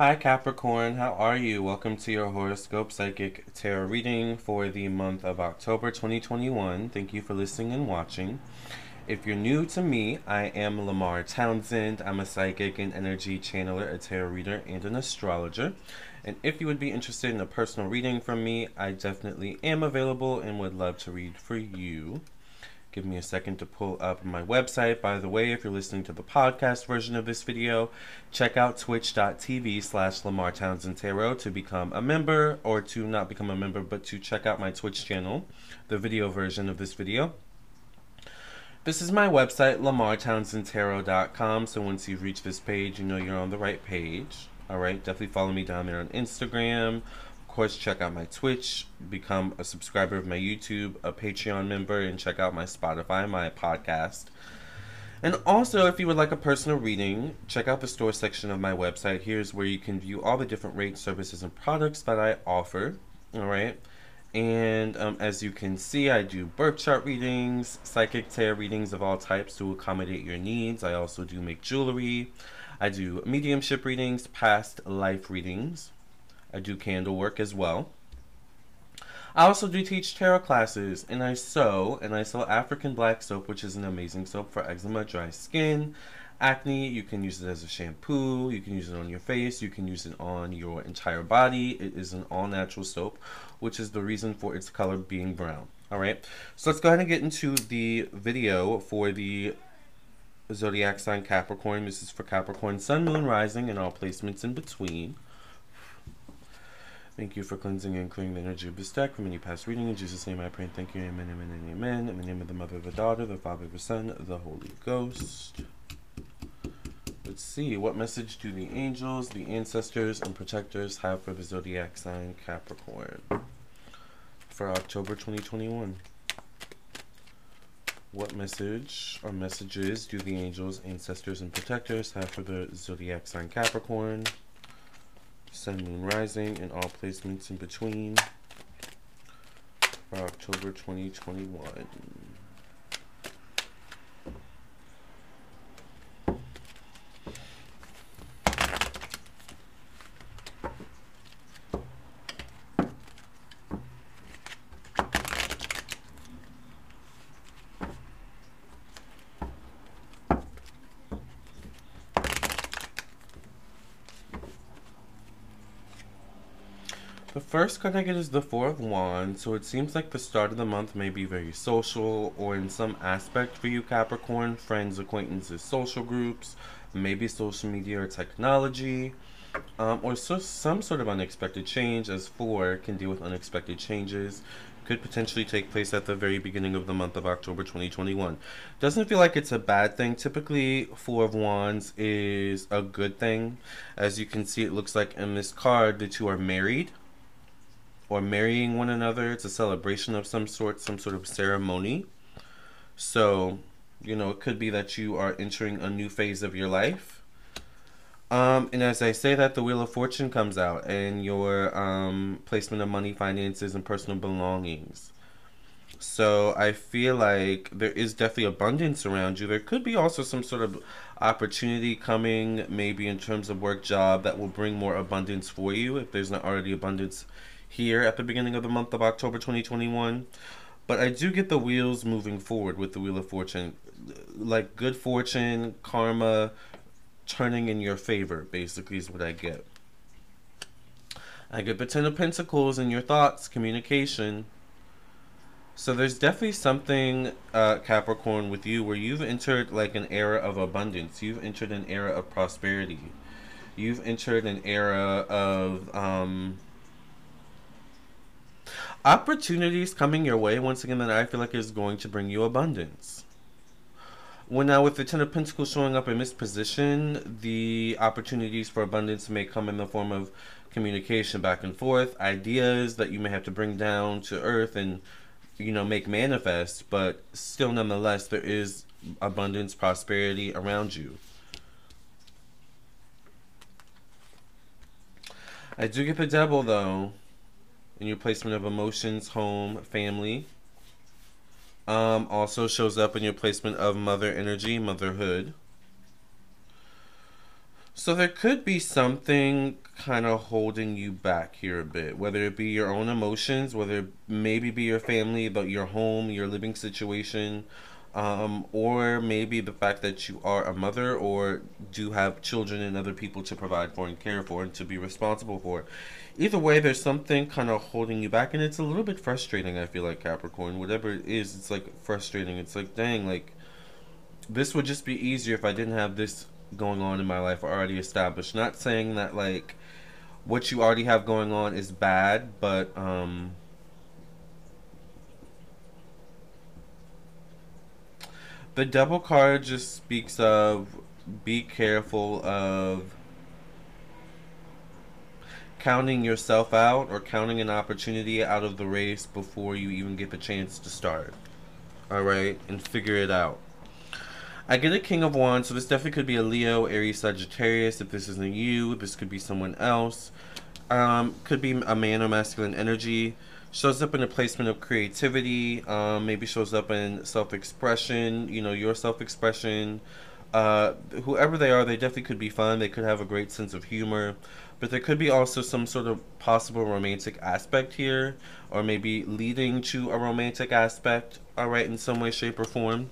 Hi Capricorn, how are you? Welcome to your horoscope psychic tarot reading for the month of October 2021. Thank you for listening and watching. If you're new to me, I am Lamar Townsend. I'm a psychic and energy channeler, a tarot reader, and an astrologer. And if you would be interested in a personal reading from me, I definitely am available and would love to read for you. Give me a second to pull up my website. By the way, if you're listening to the podcast version of this video, check out twitch.tv slash Lamar Townsend Tarot to become a member, or to not become a member, but to check out my Twitch channel, the video version of this video. This is my website, lamartownsendtarot.com, so once you reach this page, you know you're on the right page. Alright, definitely follow me down there on Instagram, course, check out my Twitch, become a subscriber of my YouTube, a Patreon member, and check out my Spotify, my podcast. And also, if you would like a personal reading, check out the store section of my website. Here's where you can view all the different rates, services, and products that I offer. All right. And um, as you can see, I do birth chart readings, psychic tarot readings of all types to accommodate your needs. I also do make jewelry. I do mediumship readings, past life readings. I do candle work as well. I also do teach tarot classes, and I sew, and I sell African black soap, which is an amazing soap for eczema, dry skin, acne. You can use it as a shampoo. You can use it on your face. You can use it on your entire body. It is an all-natural soap, which is the reason for its color being brown. All right, so let's go ahead and get into the video for the zodiac sign Capricorn. This is for Capricorn, Sun, Moon, Rising, and all placements in between. Thank you for cleansing and clearing the energy of this deck from any past reading. In Jesus' name I pray and thank you. Amen, amen, and amen. In the name of the Mother, the Daughter, the Father, the Son, the Holy Ghost. Let's see. What message do the angels, the ancestors, and protectors have for the zodiac sign Capricorn for October 2021? What message or messages do the angels, ancestors, and protectors have for the zodiac sign Capricorn? Sun, Moon, Rising, and all placements in between for October 2021. The first card I get is the Four of Wands, so it seems like the start of the month may be very social or in some aspect for you Capricorn, friends, acquaintances, social groups, maybe social media or technology, um, or so, some sort of unexpected change as Four can deal with unexpected changes could potentially take place at the very beginning of the month of October 2021. Doesn't feel like it's a bad thing. Typically, Four of Wands is a good thing. As you can see, it looks like in this card, the two are married or marrying one another. It's a celebration of some sort, some sort of ceremony. So, you know, it could be that you are entering a new phase of your life. Um, and as I say that, the Wheel of Fortune comes out and your um, placement of money, finances, and personal belongings. So I feel like there is definitely abundance around you. There could be also some sort of opportunity coming, maybe in terms of work job, that will bring more abundance for you if there's not already abundance here at the beginning of the month of October 2021. But I do get the wheels moving forward with the Wheel of Fortune. Like good fortune, karma, turning in your favor, basically, is what I get. I get the Ten of Pentacles in your thoughts, communication. So there's definitely something, uh, Capricorn, with you where you've entered like an era of abundance. You've entered an era of prosperity. You've entered an era of um, opportunities coming your way once again that I feel like is going to bring you abundance. When now with the Ten of Pentacles showing up in this position, the opportunities for abundance may come in the form of communication back and forth, ideas that you may have to bring down to earth and you know make manifest, but still nonetheless there is abundance, prosperity around you. I do get the devil though in your placement of emotions, home, family. Um, also shows up in your placement of mother energy, motherhood. So there could be something kind of holding you back here a bit, whether it be your own emotions, whether it maybe be your family, but your home, your living situation, um, or maybe the fact that you are a mother or do have children and other people to provide for and care for and to be responsible for. Either way, there's something kind of holding you back, and it's a little bit frustrating. I feel like Capricorn, whatever it is, it's like frustrating. It's like, dang, like this would just be easier if I didn't have this going on in my life already established. Not saying that like what you already have going on is bad, but um the devil card just speaks of be careful of counting yourself out or counting an opportunity out of the race before you even get the chance to start. All right, and figure it out. I get a King of Wands, so this definitely could be a Leo, Aries, Sagittarius. If this isn't you, this could be someone else. Um, could be a man or masculine energy. Shows up in a placement of creativity. Um, maybe shows up in self-expression. You know, your self-expression. Uh, whoever they are, they definitely could be fun. They could have a great sense of humor. But there could be also some sort of possible romantic aspect here. Or maybe leading to a romantic aspect, alright, in some way, shape, or form.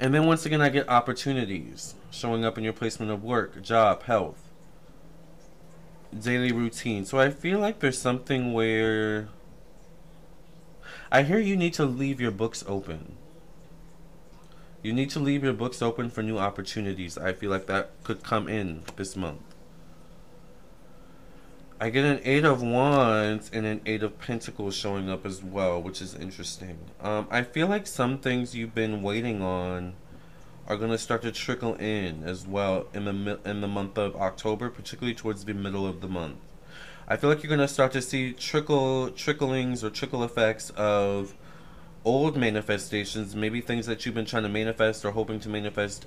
And then once again, I get opportunities showing up in your placement of work, job, health, daily routine. So I feel like there's something where I hear you need to leave your books open. You need to leave your books open for new opportunities. I feel like that could come in this month. I get an Eight of Wands and an Eight of Pentacles showing up as well, which is interesting. Um, I feel like some things you've been waiting on are going to start to trickle in as well in the in the month of October, particularly towards the middle of the month. I feel like you're going to start to see trickle tricklings or trickle effects of old manifestations, maybe things that you've been trying to manifest or hoping to manifest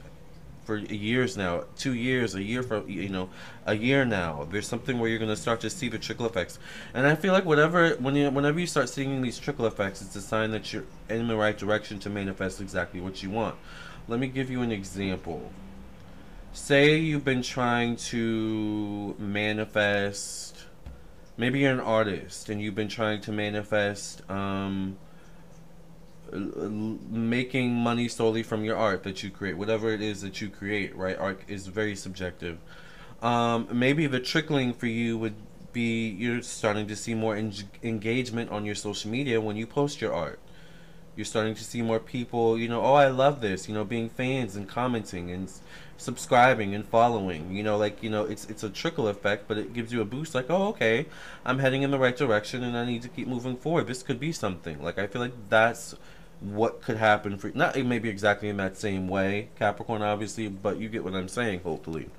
for years now, two years, a year from you know, a year now. There's something where you're gonna start to see the trickle effects, and I feel like whatever when you whenever you start seeing these trickle effects, it's a sign that you're in the right direction to manifest exactly what you want. Let me give you an example. Say you've been trying to manifest. Maybe you're an artist and you've been trying to manifest. Um, making money solely from your art that you create, whatever it is that you create, right? Art is very subjective. Um, maybe the trickling for you would be you're starting to see more en engagement on your social media when you post your art. You're starting to see more people, you know, oh, I love this, you know, being fans and commenting and subscribing and following. You know, like, you know, it's it's a trickle effect, but it gives you a boost like, oh, okay, I'm heading in the right direction and I need to keep moving forward. This could be something. Like I feel like that's what could happen for not maybe exactly in that same way capricorn obviously but you get what i'm saying hopefully.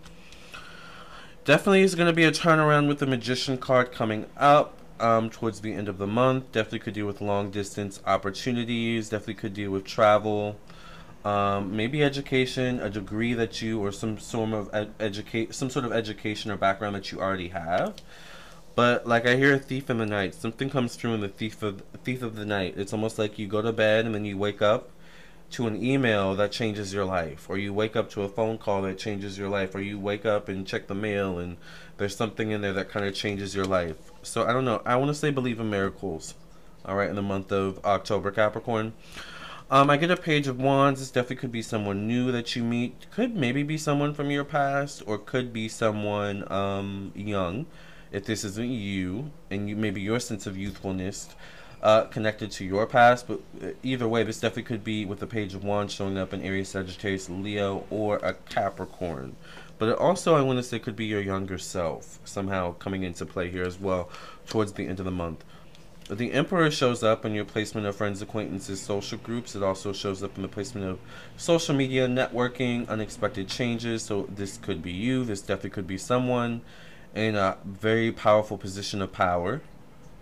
Definitely is going to be a turnaround with the magician card coming up um, towards the end of the month. Definitely could deal with long distance opportunities definitely could deal with travel um, maybe education a degree that you or some sort of ed- educate some sort of education or background that you already have but like I hear a thief in the night. Something comes through in the thief of thief of the night. It's almost like you go to bed and then you wake up to an email that changes your life, or you wake up to a phone call that changes your life, or you wake up and check the mail and there's something in there that kind of changes your life. So I don't know. I want to say believe in miracles. All right, in the month of October, Capricorn. Um, I get a page of wands. This definitely could be someone new that you meet. Could maybe be someone from your past, or could be someone um, young if this isn't you and you maybe your sense of youthfulness uh, connected to your past. But uh, either way, this definitely could be with the Page of Wands showing up in Aries, Sagittarius, Leo, or a Capricorn. But it also, I want to say, could be your younger self somehow coming into play here as well towards the end of the month. The Emperor shows up in your placement of friends, acquaintances, social groups. It also shows up in the placement of social media, networking, unexpected changes. So this could be you. This definitely could be someone in a very powerful position of power.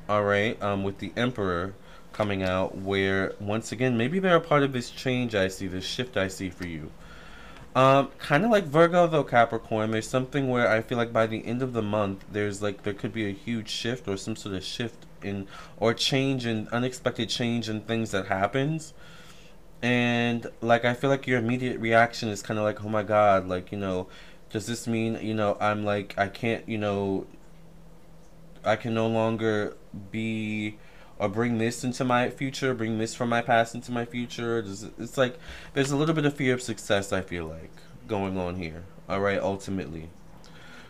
All right, um, with the Emperor coming out, where once again maybe they're a part of this change I see, this shift I see for you. Um, kind of like Virgo though, Capricorn. There's something where I feel like by the end of the month, there's like there could be a huge shift or some sort of shift in or change in unexpected change in things that happens. And like I feel like your immediate reaction is kind of like, oh my god, like you know, Does this mean, you know, I'm like, I can't, you know, I can no longer be or bring this into my future, bring this from my past into my future. It's like there's a little bit of fear of success, I feel like, going on here. All right, ultimately.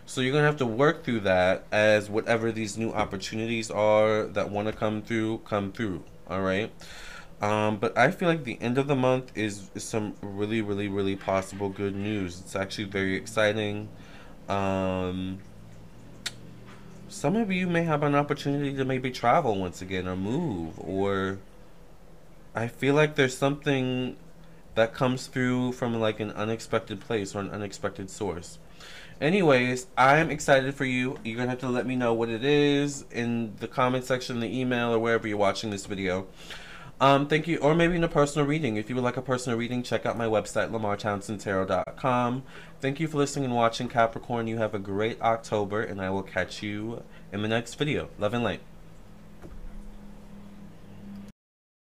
So you're to have to work through that as whatever these new opportunities are that want to come through, come through. All right. Um, but I feel like the end of the month is, is some really, really, really possible good news. It's actually very exciting. Um, some of you may have an opportunity to maybe travel once again or move or I feel like there's something that comes through from like an unexpected place or an unexpected source. Anyways, I'm excited for you. You're to have to let me know what it is in the comment section, the email, or wherever you're watching this video. Um, thank you, or maybe in a personal reading. If you would like a personal reading, check out my website, lamartownsendtarot.com. Thank you for listening and watching Capricorn. You have a great October, and I will catch you in the next video. Love and light.